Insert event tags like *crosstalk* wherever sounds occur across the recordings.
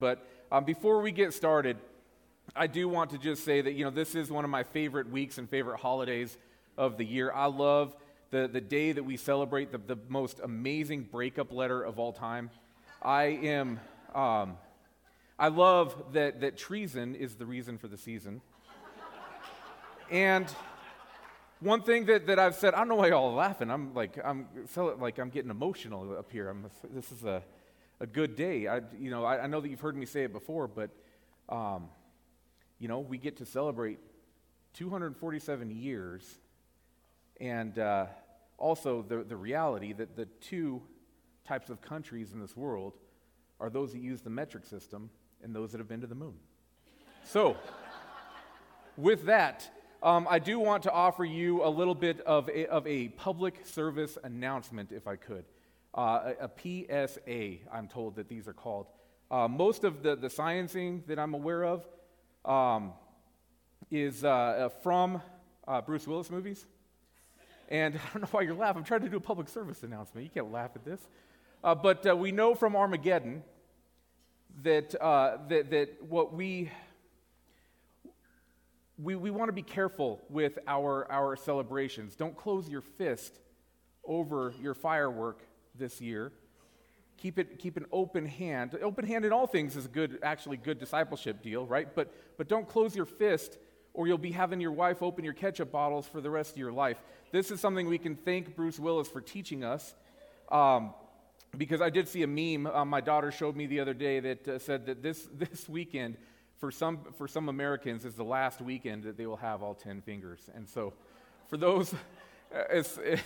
But um, before we get started, I do want to just say that, you know, this is one of my favorite weeks and favorite holidays of the year. I love the, the day that we celebrate the, the most amazing breakup letter of all time. I am, um, I love that, that treason is the reason for the season. and one thing that, that I've said, I don't know why y'all are laughing. I'm like, I'm, like, I'm getting emotional up here. I'm, this is a, a good day. I, you know, I, I, know that you've heard me say it before, but, um, you know, we get to celebrate 247 years, and uh, also the, the reality that the two types of countries in this world are those that use the metric system and those that have been to the moon. So, with that, um, I do want to offer you a little bit of a, of a public service announcement, if I could uh, a, PSA, I'm told that these are called. Uh, most of the, the sciencing that I'm aware of um, is uh, uh from uh, Bruce Willis movies. And *laughs* I don't know why you're laughing. I'm trying to do a public service announcement. You can't laugh at this. Uh, but we know from Armageddon that, that, that what we we, we want to be careful with our, our celebrations. Don't close your fist over your firework this year. Keep, it, keep an open hand. Open hand in all things is a good, actually good discipleship deal, right? But, but don't close your fist or you'll be having your wife open your ketchup bottles for the rest of your life. This is something we can thank Bruce Willis for teaching us. Um, because I did see a meme uh, my daughter showed me the other day that uh, said that this, *laughs* this weekend, for some, for some Americans, is the last weekend that they will have all 10 fingers. And so, for those, *laughs* uh,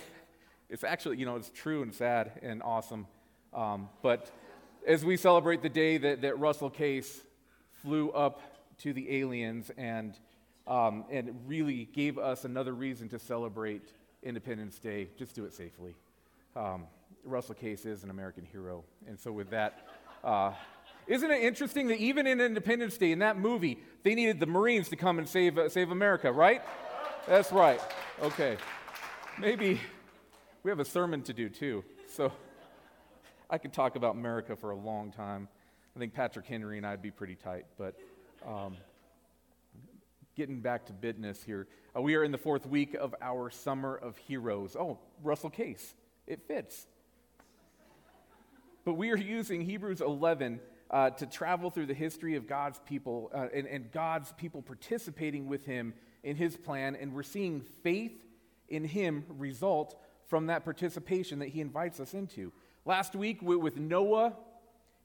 it's, actually, you know, it's true and sad and awesome. Um, but as we celebrate the day that, that Russell Casse flew up to the aliens and, um, and really gave us another reason to celebrate Independence Day, just do it safely. Um, Russell Casse is an American hero. And so, with that, uh, isn't it interesting that even in Independence Day, in that movie, they needed the Marines to come and save, uh, save America, right? That's right. Okay. Maybe we have a sermon to do too. So I could talk about America for a long time. I think Patrick Henry and I'd be pretty tight. But um, getting back to business here, uh, we are in the fourth week of our Summer of Heroes. Oh, Russell Casse. It fits. But we are using Hebrews 11 uh, to travel through the history of God's people uh, and, and God's people participating with Him in His plan. And we're seeing faith in Him result from that participation that he invites us into. Last week, with Noah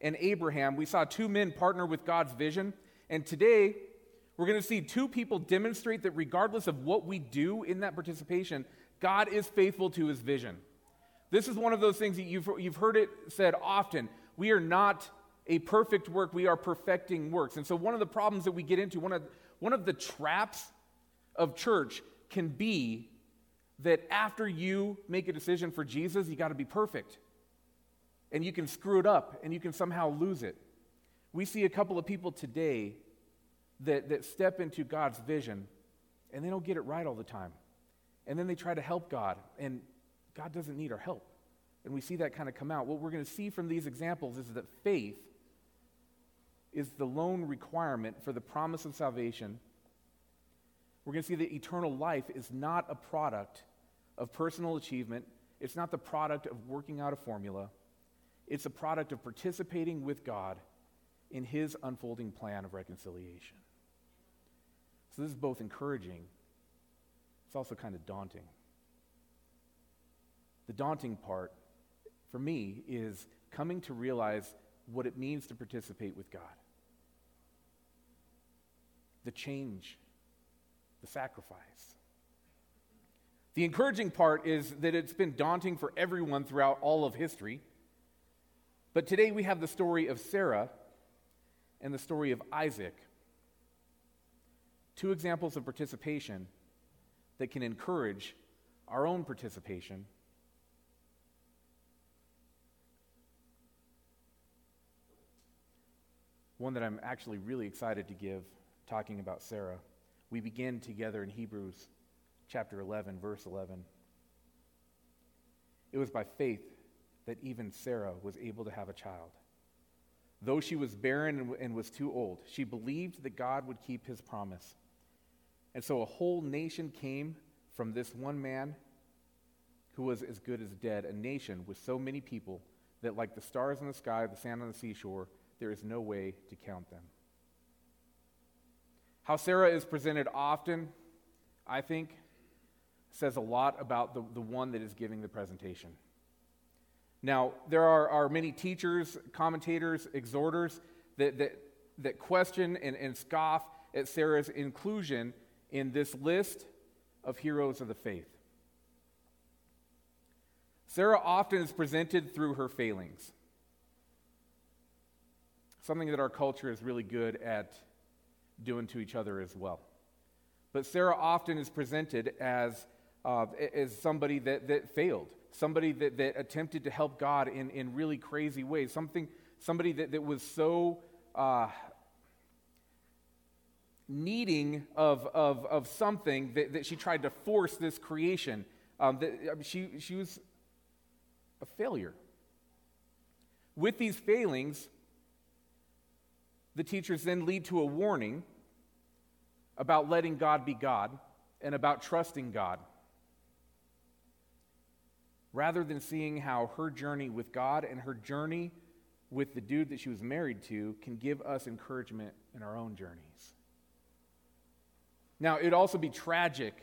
and Abraham, we saw two men partner with God's vision. And today, we're going to see two people demonstrate that regardless of what we do in that participation, God is faithful to his vision. This is one of those things that you've, you've heard it said often. We are not a perfect work, we are perfecting works. And so, one of the problems that we get into, one of, one of the traps of church can be that after you make a decision for Jesus, you got to be perfect. And you can screw it up and you can somehow lose it. We see a couple of people today that, that step into God's vision and they don't get it right all the time. And then they try to help God, and God doesn't need our help. And we see that kind of come out. What we're going to see from these examples is that faith is the lone requirement for the promise of salvation. We're going to see that eternal life is not a product of personal achievement. It's not the product of working out a formula. It's a product of participating with God in His unfolding plan of reconciliation. So, this is both encouraging, it's also kind of daunting. The daunting part, for me, is coming to realize what it means to participate with God. The change, the sacrifice. The encouraging part is that it's been daunting for everyone throughout all of history. But today we have the story of Sarah and the story of Isaac. Two examples of participation that can encourage our own participation. One that I'm actually really excited to give, talking about Sarah. We begin together in Hebrews chapter 11, verse 11. It was by faith that even Sarah was able to have a child though she was barren and was too old. She believed that God would keep his promise. And so a whole nation came from this one man who was as good as dead, a nation with so many people that, like the stars in the sky, the sand on the seashore, there is no way to count them. How Sarah is presented often, I think, says a lot about the, the one that is giving the presentation. Now, there are, are many teachers, commentators, exhorters that, that, that question and, and scoff at Sarah's inclusion in this list of heroes of the faith. Sarah often is presented through her failings, something that our culture is really good at doing to each other as well. But Sarah often is presented as, uh, as somebody that, that failed, somebody that, that attempted to help God in, in really crazy ways, something, somebody that, that was so uh, needing of, of, of something that, that she tried to force this creation. Um, that, she, she was a failure. With these failings, the teachers then lead to a warning about letting God be God and about trusting God. Rather than seeing how her journey with God and her journey with the dude that she was married to can give us encouragement in our own journeys. Now, it'd also be tragic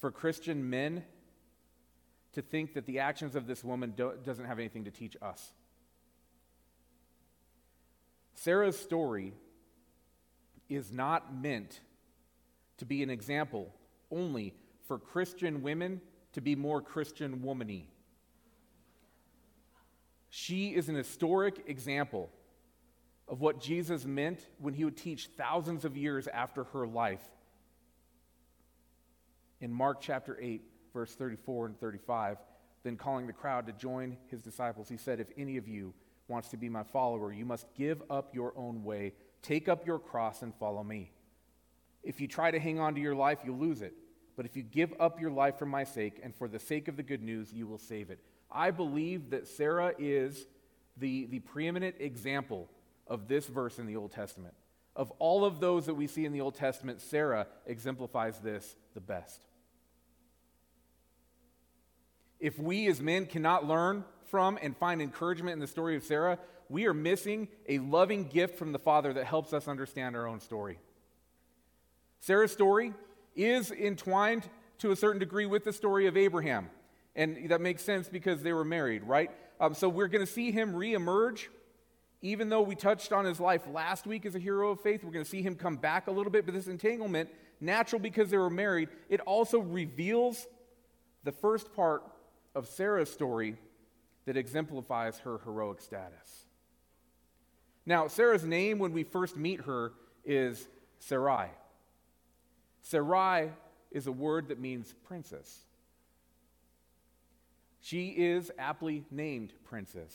for Christian men to think that the actions of this woman do- doesn't have anything to teach us. Sarah's story is not meant to be an example only for Christian women to be more Christian womany. She is an historic example of what Jesus meant when he would teach thousands of years after her life. In Mark chapter 8, verse 34 and 35, then calling the crowd to join his disciples, he said, If any of you wants to be my follower, you must give up your own way, take up your cross, and follow me. If you try to hang on to your life, you'll lose it. But if you give up your life for my sake and for the sake of the good news, you will save it. I believe that Sarah is the, the preeminent example of this verse in the Old Testament. Of all of those that we see in the Old Testament, Sarah exemplifies this the best. If we as men cannot learn from and find encouragement in the story of Sarah, we are missing a loving gift from the Father that helps us understand our own story. Sarah's story is entwined to a certain degree with the story of Abraham. And that makes sense because they were married, right? Um, so we're going to see him reemerge. Even though we touched on his life last week as a hero of faith, we're going to see him come back a little bit. But this entanglement, natural because they were married, it also reveals the first part of Sarah's story that exemplifies her heroic status. Now, Sarah's name when we first meet her is Sarai. Sarai is a word that means princess. She is aptly named princess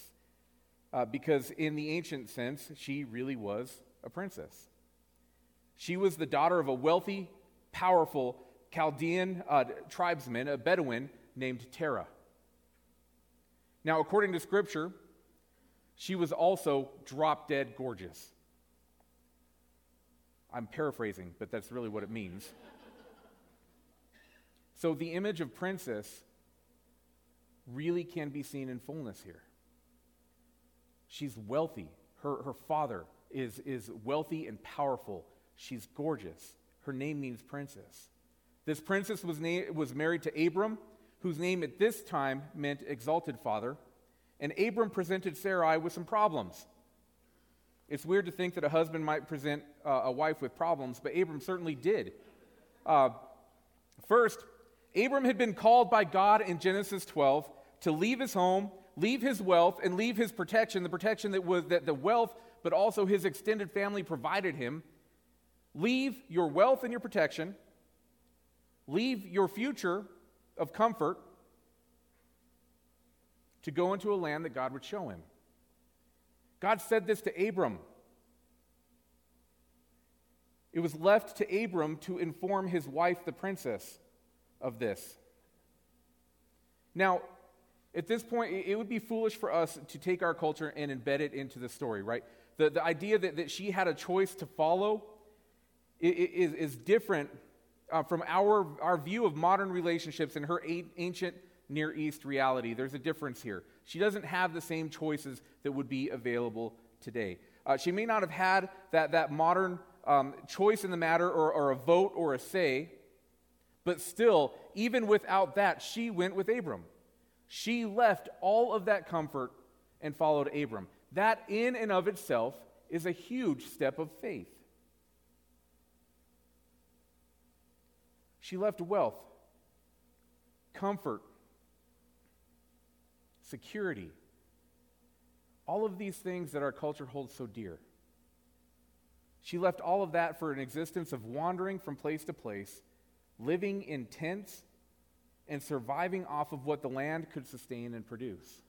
uh, because, in the ancient sense, she really was a princess. She was the daughter of a wealthy, powerful Chaldean uh, tribesman, a Bedouin named Terah. Now, according to Scripture, she was also drop dead gorgeous. I'm paraphrasing, but that's really what it means. *laughs* so the image of princess really can be seen in fullness here. She's wealthy. Her, her father is, is wealthy and powerful. She's gorgeous. Her name means princess. This princess was, na- was married to Abram, whose name at this time meant exalted father. And Abram presented Sarai with some problems. It's weird to think that a husband might present uh, a wife with problems, but Abram certainly did. Uh, first, Abram had been called by God in Genesis 12 to leave his home, leave his wealth, and leave his protection, the protection that was that the wealth, but also his extended family provided him. Leave your wealth and your protection, leave your future of comfort to go into a land that God would show him. God said this to Abram. It was left to Abram to inform his wife, the princess, of this. Now, At this point, it would be foolish for us to take our culture and embed it into the story, right? The, the idea that, that she had a choice to follow is, is different uh, from our, our view of modern relationships and her a- ancient Near East reality. There's a difference here. She doesn't have the same choices that would be available today. Uh, she may not have had that, that modern um, choice in the matter or, or a vote or a say, but still, even without that, she went with Abram. She left all of that comfort and followed Abram. That, in and of itself, is a huge step of faith. She left wealth, comfort, security, all of these things that our culture holds so dear. She left all of that for an existence of wandering from place to place, living in tents, and surviving off of what the land could sustain and produce.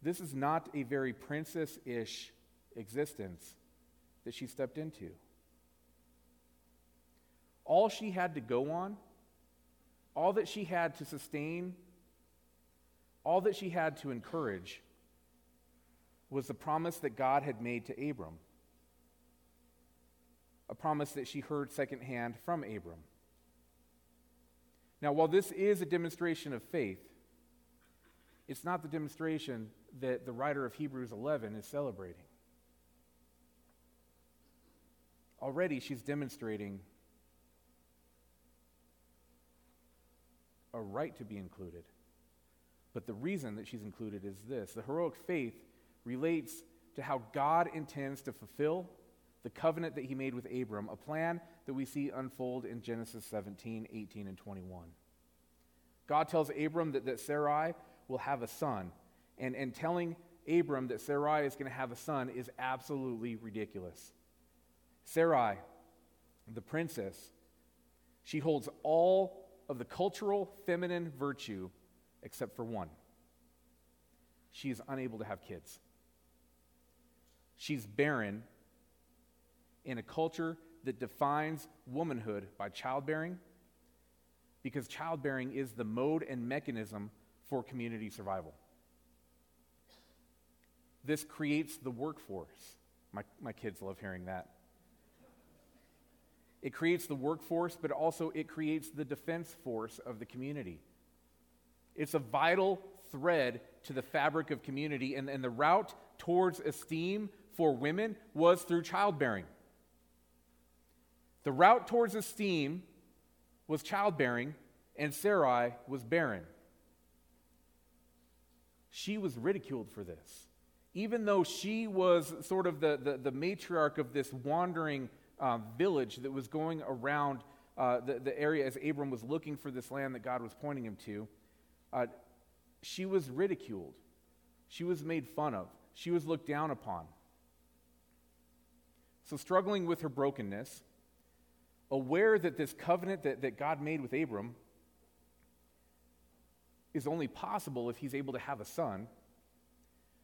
This is not a very princess ish existence that she stepped into all she had to go on, all that she had to sustain, all that she had to encourage was the promise that God had made to Abram. A promise that she heard secondhand from Abram. Now, while this is a demonstration of faith, it's not the demonstration that the writer of Hebrews 11 is celebrating. Already, she's demonstrating a right to be included. But the reason that she's included is this the heroic faith relates to how God intends to fulfill the covenant that he made with Abram, a plan that we see unfold in Genesis 17, 18, and 21. God tells Abram that, that Sarai will have a son, and, and telling Abram that Sarai is going to have a son is absolutely ridiculous. Sarai, the princess, she holds all of the cultural feminine virtue except for one. She is unable to have kids. She's barren in a culture that defines womanhood by childbearing because childbearing is the mode and mechanism for community survival. This creates the workforce. My, my kids love hearing that. It creates the workforce, but also it creates the defense force of the community. It's a vital thread to the fabric of community, and, and the route towards esteem for women was through childbearing. The route towards esteem was childbearing, and Sarai was barren. She was ridiculed for this. Even though she was sort of the, the, the matriarch of this wandering um, village that was going around uh, the, the area as Abram was looking for this land that God was pointing him to, uh, she was ridiculed. She was made fun of. She was looked down upon. So, struggling with her brokenness, aware that this covenant that, that God made with Abram is only possible if he's able to have a son,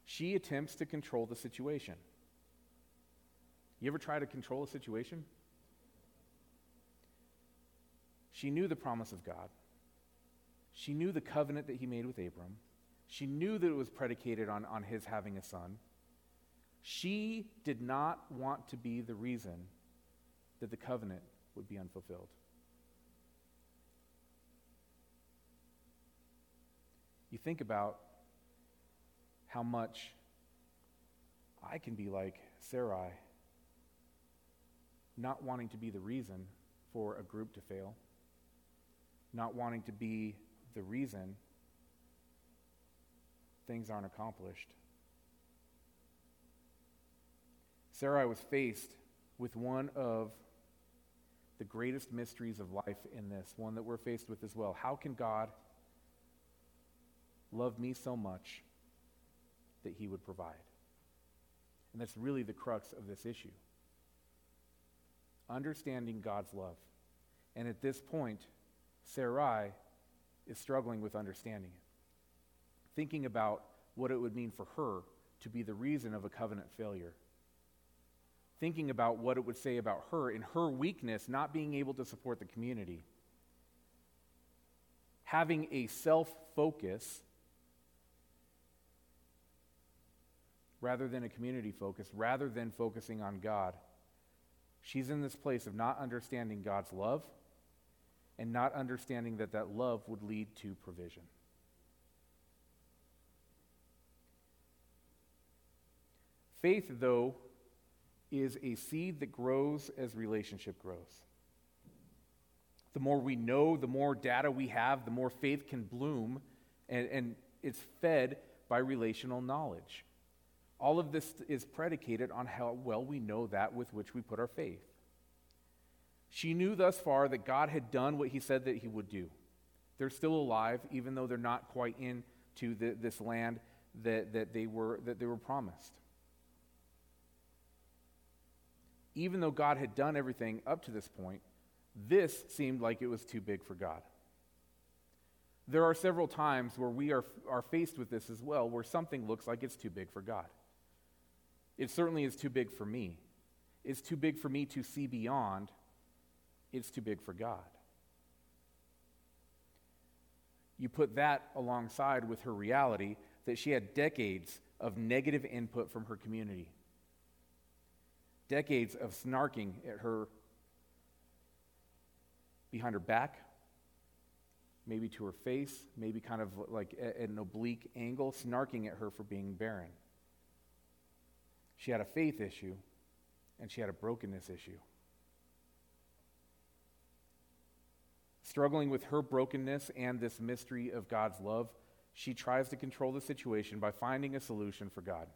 she attempts to control the situation. You ever try to control a situation? She knew the promise of God. She knew the covenant that he made with Abram. She knew that it was predicated on, on his having a son. She did not want to be the reason that the covenant would be unfulfilled. You think about how much I can be like Sarai not wanting to be the reason for a group to fail, not wanting to be the reason things aren't accomplished. Sarai was faced with one of the greatest mysteries of life in this, one that we're faced with as well. How can God love me so much that he would provide? And that's really the crux of this issue understanding God's love. And at this point, Sarai is struggling with understanding it, thinking about what it would mean for her to be the reason of a covenant failure, thinking about what it would say about her in her weakness, not being able to support the community, having a self focus rather than a community focus, rather than focusing on God. She's in this place of not understanding God's love and not understanding that that love would lead to provision. Faith, though, is a seed that grows as relationship grows. The more we know, the more data we have, the more faith can bloom, and, and it's fed by relational knowledge. All of this is predicated on how well we know that with which we put our faith. She knew thus far that God had done what he said that he would do. They're still alive, even though they're not quite into the, this land that, that, they were, that they were promised. Even though God had done everything up to this point, this seemed like it was too big for God. There are several times where we are, are faced with this as well, where something looks like it's too big for God. It certainly is too big for me. It's too big for me to see beyond. It's too big for God. You put that alongside with her reality that she had decades of negative input from her community, decades of snarking at her behind her back, maybe to her face, maybe kind of like at an oblique angle, snarking at her for being barren. She had a faith issue, and she had a brokenness issue. Struggling with her brokenness and this mystery of God's love, she tries to control the situation by finding a solution for God.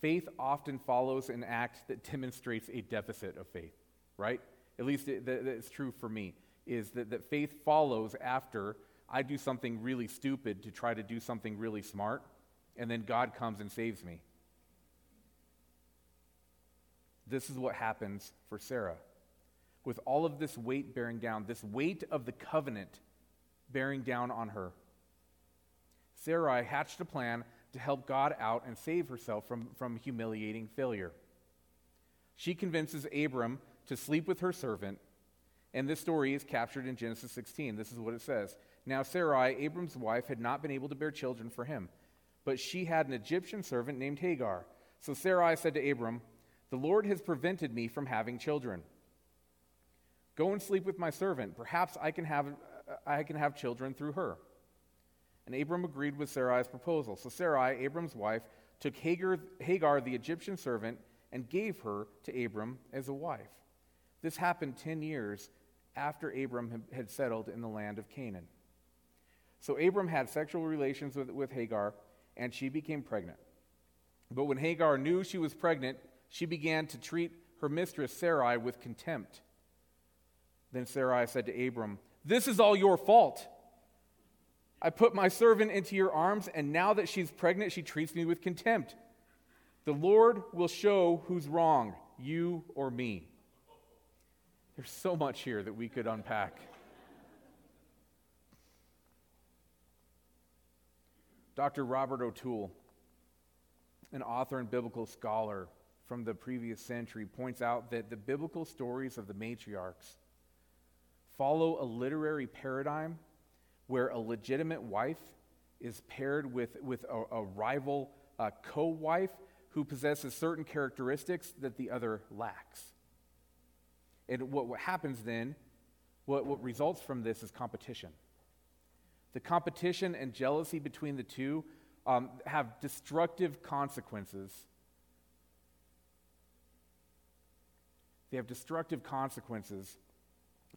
Faith often follows an act that *laughs* demonstrates a deficit of faith, right? At least it, that, that's true for me, is that, that faith follows after I do something really stupid to try to do something really smart and then God comes and saves me. This is what happens for Sarah. With all of this weight bearing down, this weight of the covenant bearing down on her, Sarai hatched a plan to help God out and save herself from, from humiliating failure. She convinces Abram to sleep with her servant, and this story is captured in Genesis 16. This is what it says Now, Sarai, Abram's wife, had not been able to bear children for him but she had an Egyptian servant named Hagar. So Sarai said to Abram, The Lord has prevented me from having children. Go and sleep with my servant. Perhaps I can have, uh, I can have children through her. And Abram agreed with Sarai's proposal. So Sarai, Abram's wife, took Hagar, Hagar, the Egyptian servant, and gave her to Abram as a wife. This happened 10 years after Abram had settled in the land of Canaan. So Abram had sexual relations with, with Hagar and she became pregnant. But when Hagar knew she was pregnant, she began to treat her mistress Sarai with contempt. Then Sarai said to Abram, This is all your fault. I put my servant into your arms, and now that she's pregnant, she treats me with contempt. The Lord will show who's wrong, you or me. There's so much here that we could unpack. Dr. Robert O'Toole, an author and biblical scholar from the previous century, points out that the biblical stories of the matriarchs follow a literary paradigm where a legitimate wife is paired with, with a, a rival co wife who possesses certain characteristics that the other lacks. And what, what happens then, what, what results from this is competition. The competition and jealousy between the two um, have destructive consequences. They have destructive consequences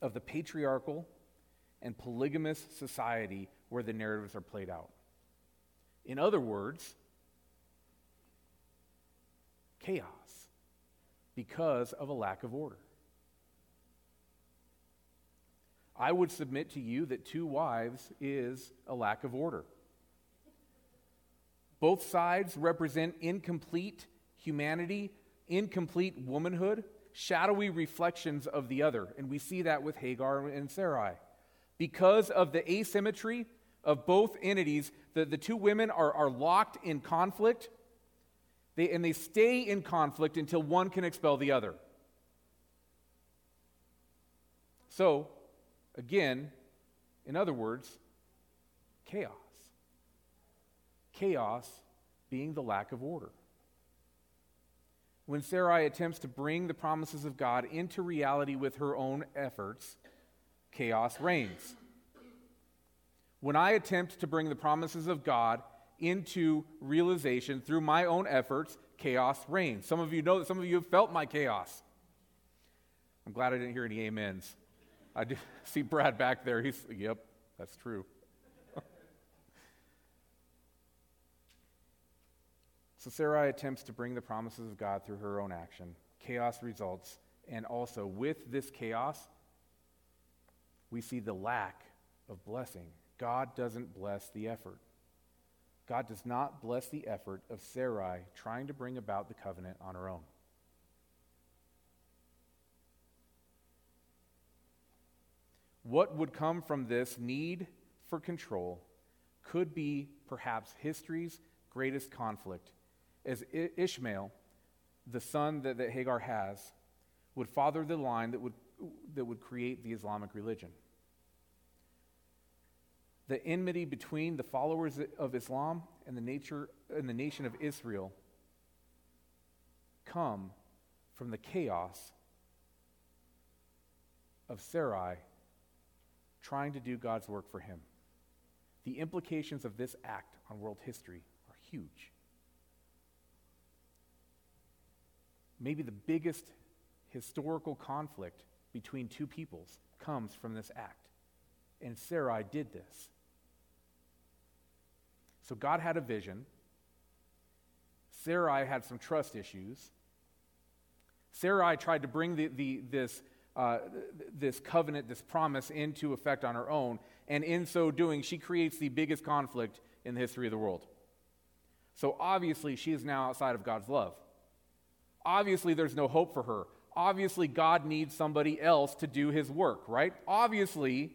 of the patriarchal and polygamous society where the narratives are played out. In other words, chaos because of a lack of order. I would submit to you that two wives is a lack of order. Both sides represent incomplete humanity, incomplete womanhood, shadowy reflections of the other. And we see that with Hagar and Sarai. Because of the asymmetry of both entities, the, the two women are, are locked in conflict, they, and they stay in conflict until one can expel the other. So, Again, in other words, chaos. Chaos being the lack of order. When Sarai attempts to bring the promises of God into reality with her own efforts, chaos reigns. When I attempt to bring the promises of God into realization through my own efforts, chaos reigns. Some of you know that some of you have felt my chaos. I'm glad I didn't hear any amens. I do *laughs* see Brad back there. He's, yep, that's true. *laughs* so Sarai attempts to bring the promises of God through her own action. Chaos results. And also, with this chaos, we see the lack of blessing. God doesn't bless the effort. God does not bless the effort of Sarai trying to bring about the covenant on her own. What would come from this need for control could be perhaps history's greatest conflict, as Ishmael, the son that, that Hagar has, would father the line that would, that would create the Islamic religion. The enmity between the followers of Islam and the, nature, and the nation of Israel come from the chaos of Sarai trying to do God's work for him. The implications of this act on world history are huge. Maybe the biggest historical conflict between two peoples comes from this act. And Sarai did this. So God had a vision. Sarai had some trust issues. Sarai tried to bring the, the, this uh, this covenant, this promise into effect on her own. And in so doing, she creates the biggest conflict in the history of the world. So obviously, she is now outside of God's love. Obviously, there's no hope for her. Obviously, God needs somebody else to do his work, right? Obviously,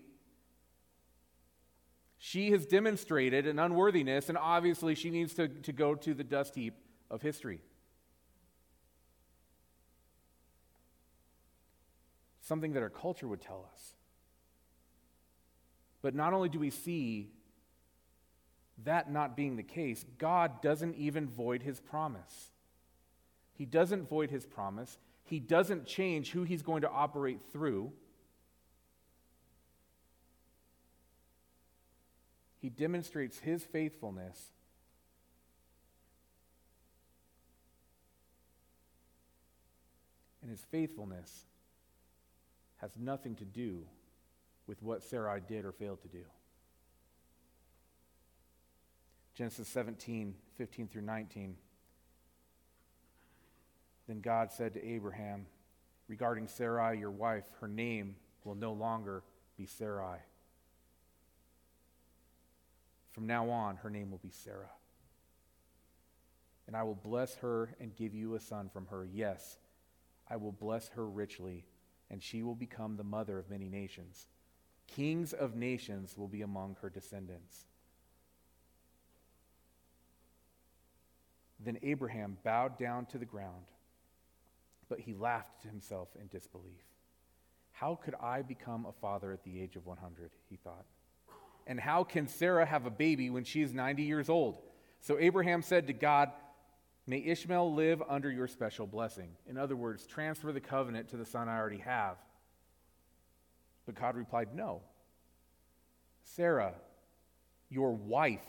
she has demonstrated an unworthiness, and obviously, she needs to, to go to the dust heap of history. Something that our culture would tell us. But not only do we see that not being the case, God doesn't even void his promise. He doesn't void his promise. He doesn't change who he's going to operate through. He demonstrates his faithfulness and his faithfulness has nothing to do with what Sarai did or failed to do. Genesis 17, 15 through 19. Then God said to Abraham, Regarding Sarai, your wife, her name will no longer be Sarai. From now on, her name will be Sarah. And I will bless her and give you a son from her. Yes, I will bless her richly and she will become the mother of many nations. Kings of nations will be among her descendants. Then Abraham bowed down to the ground, but he laughed to himself in disbelief. How could I become a father at the age of 100? He thought. And how can Sarah have a baby when she is 90 years old? So Abraham said to God, May Ishmael live under your special blessing. In other words, transfer the covenant to the son I already have. But God replied, No. Sarah, your wife,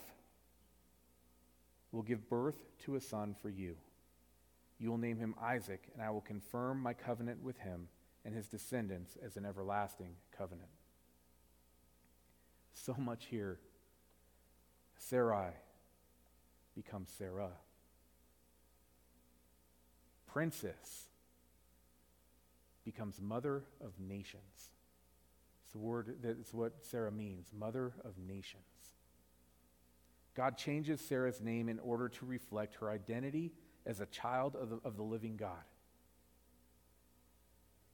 will give birth to a son for you. You will name him Isaac, and I will confirm my covenant with him and his descendants as an everlasting covenant. So much here. Sarai becomes Sarah princess becomes mother of nations. It's the word that's what Sarah means, mother of nations. God changes Sarah's name in order to reflect her identity as a child of the, of the living God.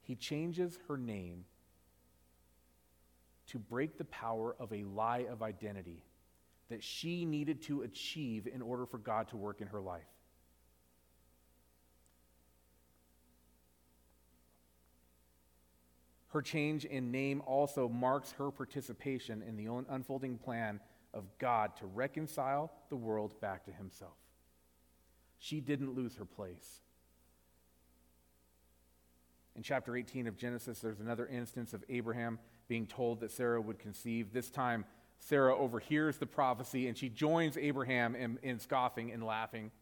He changes her name to break the power of a lie of identity that she needed to achieve in order for God to work in her life. Her change in name also marks her participation in the unfolding plan of God to reconcile the world back to himself. She didn't lose her place. In chapter 18 of Genesis, there's another instance of Abraham being told that Sarah would conceive. This time, Sarah overhears the prophecy and she joins Abraham in, in scoffing and laughing,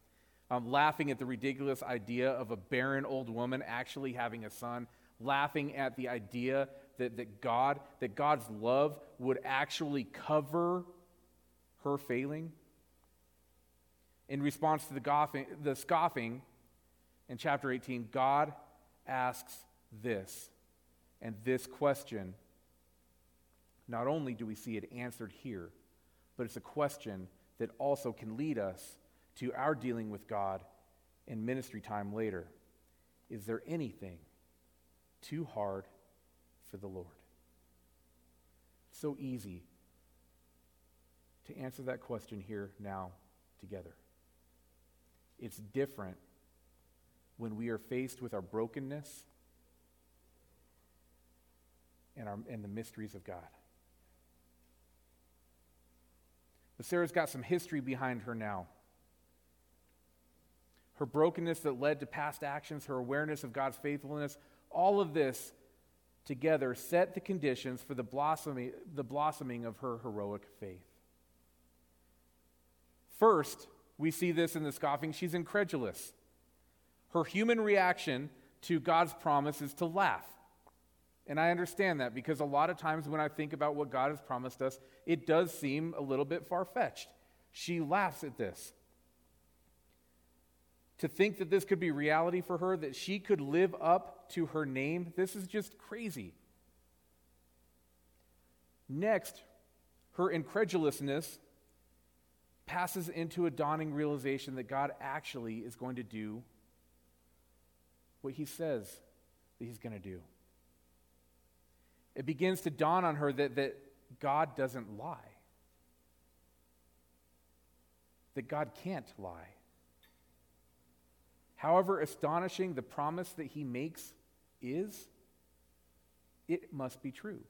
um, laughing at the ridiculous idea of a barren old woman actually having a son, laughing at the idea that, that God, that God's love would actually cover her failing. In response to the, goffing, the scoffing in chapter 18, God asks this. And this question not only do we see it answered here, but it's a question that also can lead us to our dealing with God in ministry time later. Is there anything too hard for the Lord? It's So easy to answer that question here now together. It's different when we are faced with our brokenness and, our, and the mysteries of God. But Sarah's got some history behind her now. Her brokenness that led to past actions, her awareness of God's faithfulness, all of this together set the conditions for the blossoming, the blossoming of her heroic faith. First, we see this in the scoffing. She's incredulous. Her human reaction to God's promise is to laugh. And I understand that because a lot of times when I think about what God has promised us, it does seem a little bit far fetched. She laughs at this. To think that this could be reality for her, that she could live up to her name, this is just crazy. Next, her incredulousness passes into a dawning realization that God actually is going to do what he says that he's going to do it begins to dawn on her that, that God doesn't lie, that God can't lie. However astonishing the promise that he makes is, it must be true.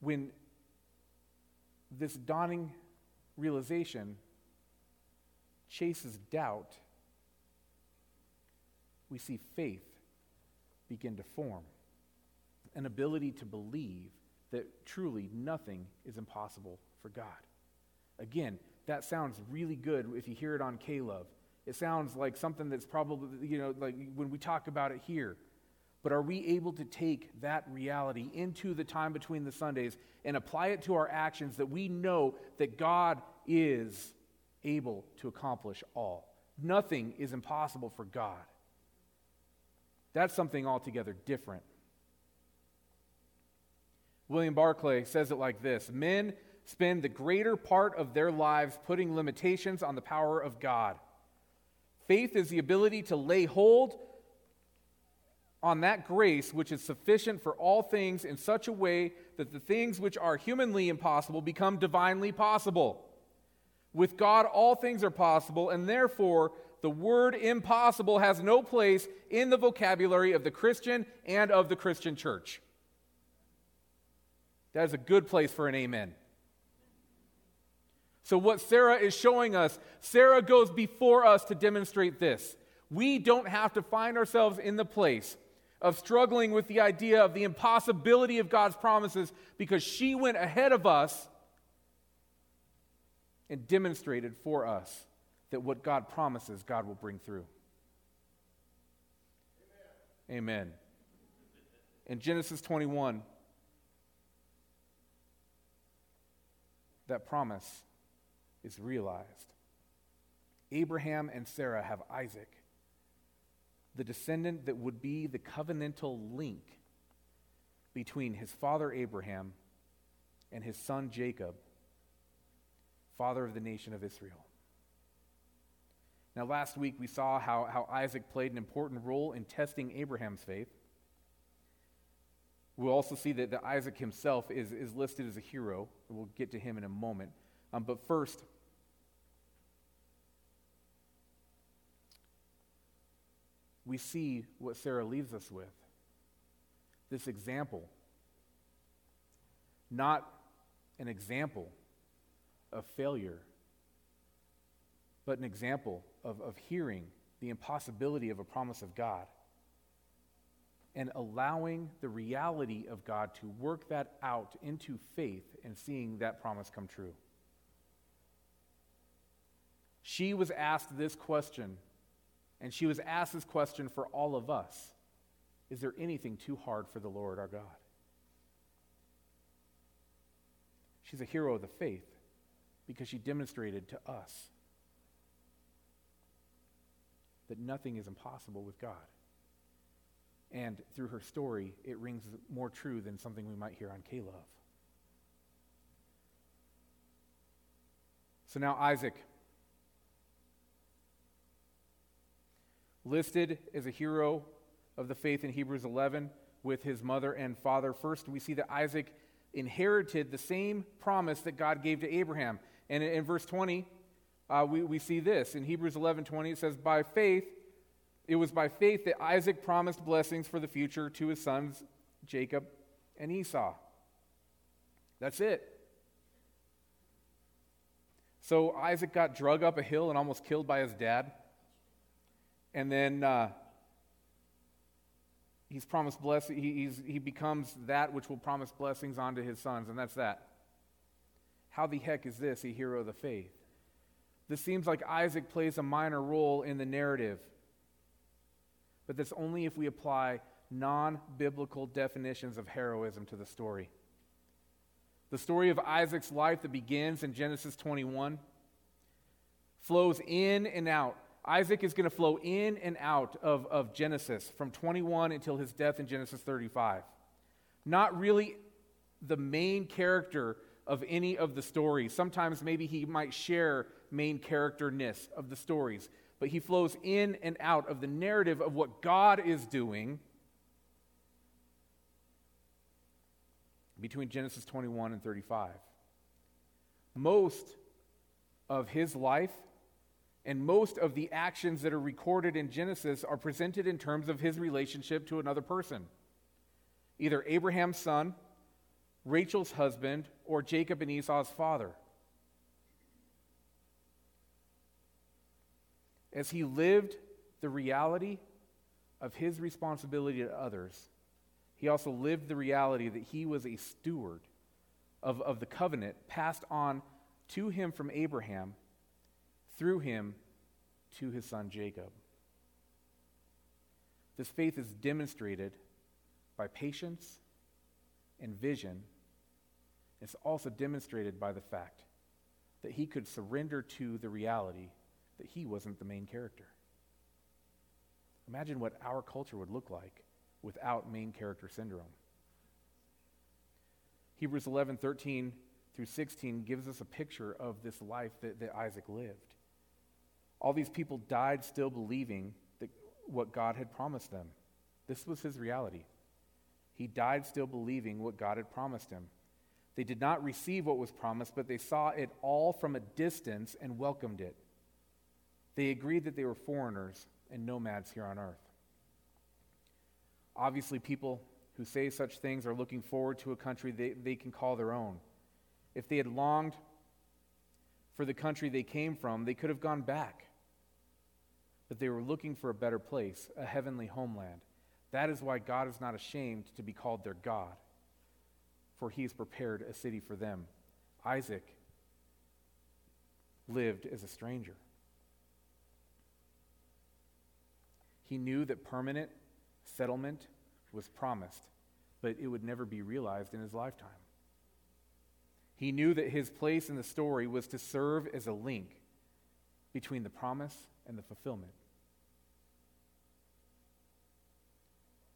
When this dawning realization chases doubt, we see faith begin to form an ability to believe that truly nothing is impossible for God. Again, that sounds really good if you hear it on K-Love. It sounds like something that's probably, you know, like when we talk about it here. But are we able to take that reality into the time between the Sundays and apply it to our actions that we know that God is able to accomplish all? Nothing is impossible for God. That's something altogether different. William Barclay says it like this Men spend the greater part of their lives putting limitations on the power of God. Faith is the ability to lay hold on that grace which is sufficient for all things in such a way that the things which are humanly impossible become divinely possible. With God, all things are possible, and therefore the word impossible has no place in the vocabulary of the Christian and of the Christian church. That is a good place for an amen. So, what Sarah is showing us, Sarah goes before us to demonstrate this. We don't have to find ourselves in the place of struggling with the idea of the impossibility of God's promises because she went ahead of us and demonstrated for us that what God promises, God will bring through. Amen. Amen. In Genesis 21, that promise is realized. Abraham and Sarah have Isaac, the descendant that would be the covenantal link between his father Abraham and his son Jacob, father of the nation of Israel. Now, last week we saw how, how Isaac played an important role in testing Abraham's faith. We'll also see that, that Isaac himself is, is listed as a hero. We'll get to him in a moment. Um, but first, we see what Sarah leaves us with this example not an example of failure, but an example of, of hearing the impossibility of a promise of God and allowing the reality of God to work that out into faith and seeing that promise come true. She was asked this question, and she was asked this question for all of us Is there anything too hard for the Lord our God? She's a hero of the faith because she demonstrated to us that nothing is impossible with God. And through her story, it rings more true than something we might hear on Love. So now, Isaac, listed as a hero of the faith in Hebrews 11 with his mother and father. First, we see that Isaac inherited the same promise that God gave to Abraham. And in, verse 20, uh, we, we see this. In Hebrews 11 20, it says, By faith, it was by faith that Isaac promised blessings for the future to his sons, Jacob and Esau. That's it. So Isaac got drug up a hill and almost killed by his dad. And then uh, he's promised blessing. He, he becomes that which will promise blessings onto his sons, and that's that. How the heck is this a hero of the faith? This seems like Isaac plays a minor role in the narrative, but that's only if we apply non biblical definitions of heroism to the story. The story of Isaac's life that begins in Genesis 21 flows in and out Isaac is going to flow in and out of, of Genesis from 21 until his death in Genesis 35. Not really the main character of any of the stories. Sometimes maybe he might share main characterness of the stories, but he flows in and out of the narrative of what God is doing between Genesis 21 and 35. Most of his life and most of the actions that are recorded in Genesis are presented in terms of his relationship to another person either Abraham's son, Rachel's husband, or Jacob and Esau's father. As he lived the reality of his responsibility to others, he also lived the reality that he was a steward of, of the covenant passed on to him from Abraham through him to his son Jacob. This faith is demonstrated by patience and vision. It's also demonstrated by the fact that he could surrender to the reality that he wasn't the main character. Imagine what our culture would look like without main character syndrome. Hebrews 11, 13 through 16 gives us a picture of this life that, that Isaac lived. All these people died still believing that what God had promised them. This was his reality. He died still believing what God had promised him. They did not receive what was promised, but they saw it all from a distance and welcomed it. They agreed that they were foreigners and nomads here on earth. Obviously, people who say such things are looking forward to a country they, they can call their own. If they had longed for the country they came from, they could have gone back. But they were looking for a better place, a heavenly homeland. That is why God is not ashamed to be called their God, for he has prepared a city for them. Isaac lived as a stranger. He knew that permanent settlement was promised, but it would never be realized in his lifetime. He knew that his place in the story was to serve as a link between the promise and the fulfillment.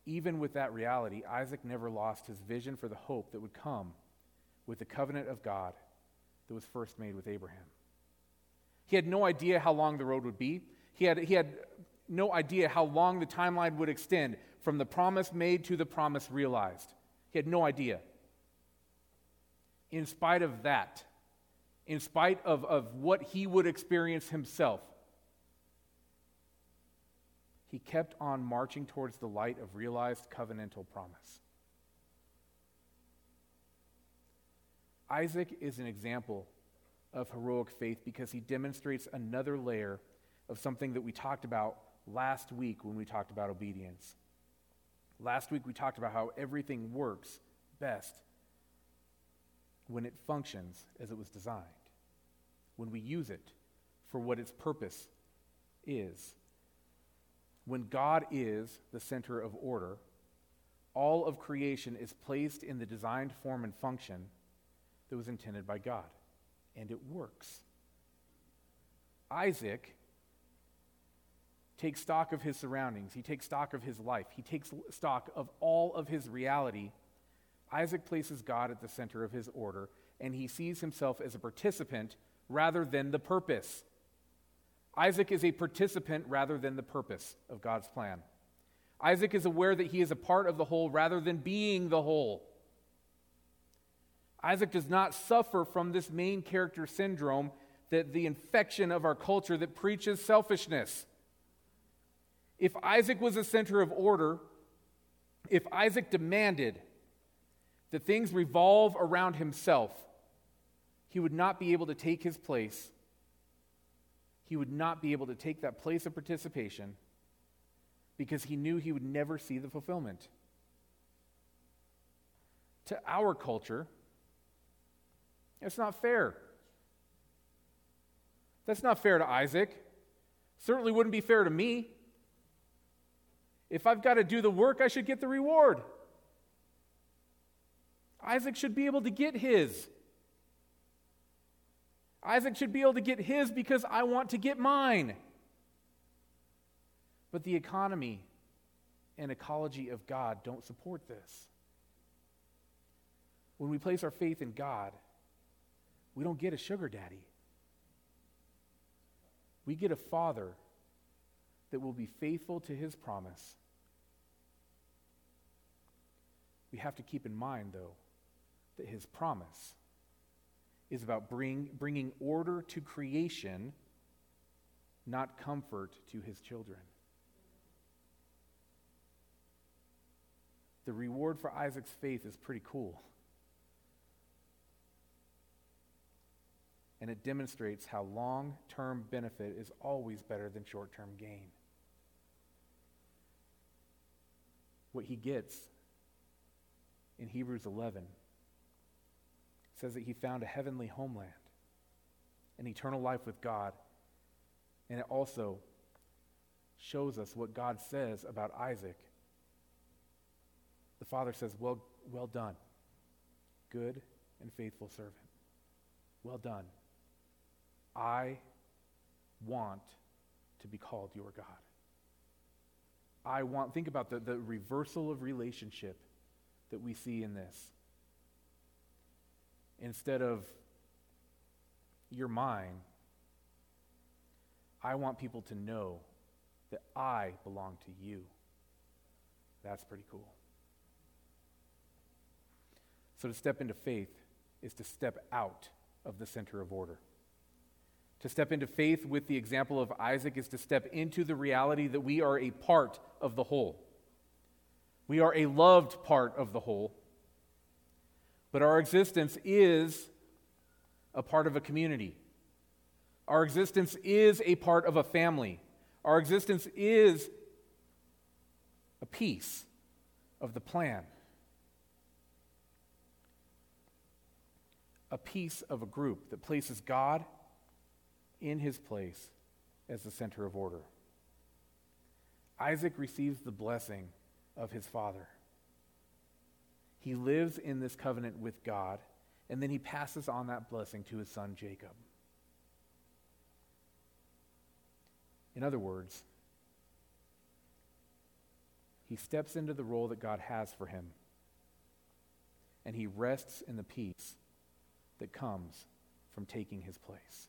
Even with that reality, Isaac never lost his vision for the hope that would come with the covenant of God that was first made with Abraham. He had no idea how long the road would be. He had, he had no idea how long the timeline would extend from the promise made to the promise realized. He had no idea in spite of that, in spite of, of what he would experience himself, he kept on marching towards the light of realized covenantal promise. Isaac is an example of heroic faith because he demonstrates another layer of something that we talked about last week when we talked about obedience. Last week we talked about how everything works best when it functions as it was designed, when we use it for what its purpose is. When God is the center of order, all of creation is placed in the designed form and function that was intended by God, and it works. Isaac takes stock of his surroundings, he takes stock of his life, he takes stock of all of his reality. Isaac places God at the center of his order, and he sees himself as a participant rather than the purpose. Isaac is a participant rather than the purpose of God's plan. Isaac is aware that he is a part of the whole rather than being the whole. Isaac does not suffer from this main character syndrome, that the infection of our culture that preaches selfishness. If Isaac was a center of order, if Isaac demanded that things revolve around himself, he would not be able to take his place. He would not be able to take that place of participation because he knew he would never see the fulfillment. To our culture, it's not fair. That's not fair to Isaac. Certainly wouldn't be fair to me. If I've got to do the work, I should get the reward. Isaac should be able to get his. Isaac should be able to get his because I want to get mine. But the economy and ecology of God don't support this. When we place our faith in God, we don't get a sugar daddy. We get a father that will be faithful to his promise. We have to keep in mind, though, that his promise is about bring, bringing order to creation, not comfort to his children. The reward for Isaac's faith is pretty cool. and it demonstrates how long term benefit is always better than short term gain. What he gets in Hebrews 11 says that he found a heavenly homeland, an eternal life with God, and it also shows us what God says about Isaac. The father says, Well, well done, good and faithful servant. Well done. I want to be called your God. I want, think about the, the reversal of relationship that we see in this. Instead of you're mine, I want people to know that I belong to you. That's pretty cool. So to step into faith is to step out of the center of order. To step into faith with the example of Isaac is to step into the reality that we are a part of the whole. We are a loved part of the whole. But our existence is a part of a community. Our existence is a part of a family. Our existence is a piece of the plan, a piece of a group that places God in his place as the center of order. Isaac receives the blessing of his father. He lives in this covenant with God, and then he passes on that blessing to his son Jacob. In other words, he steps into the role that God has for him, and he rests in the peace that comes from taking his place.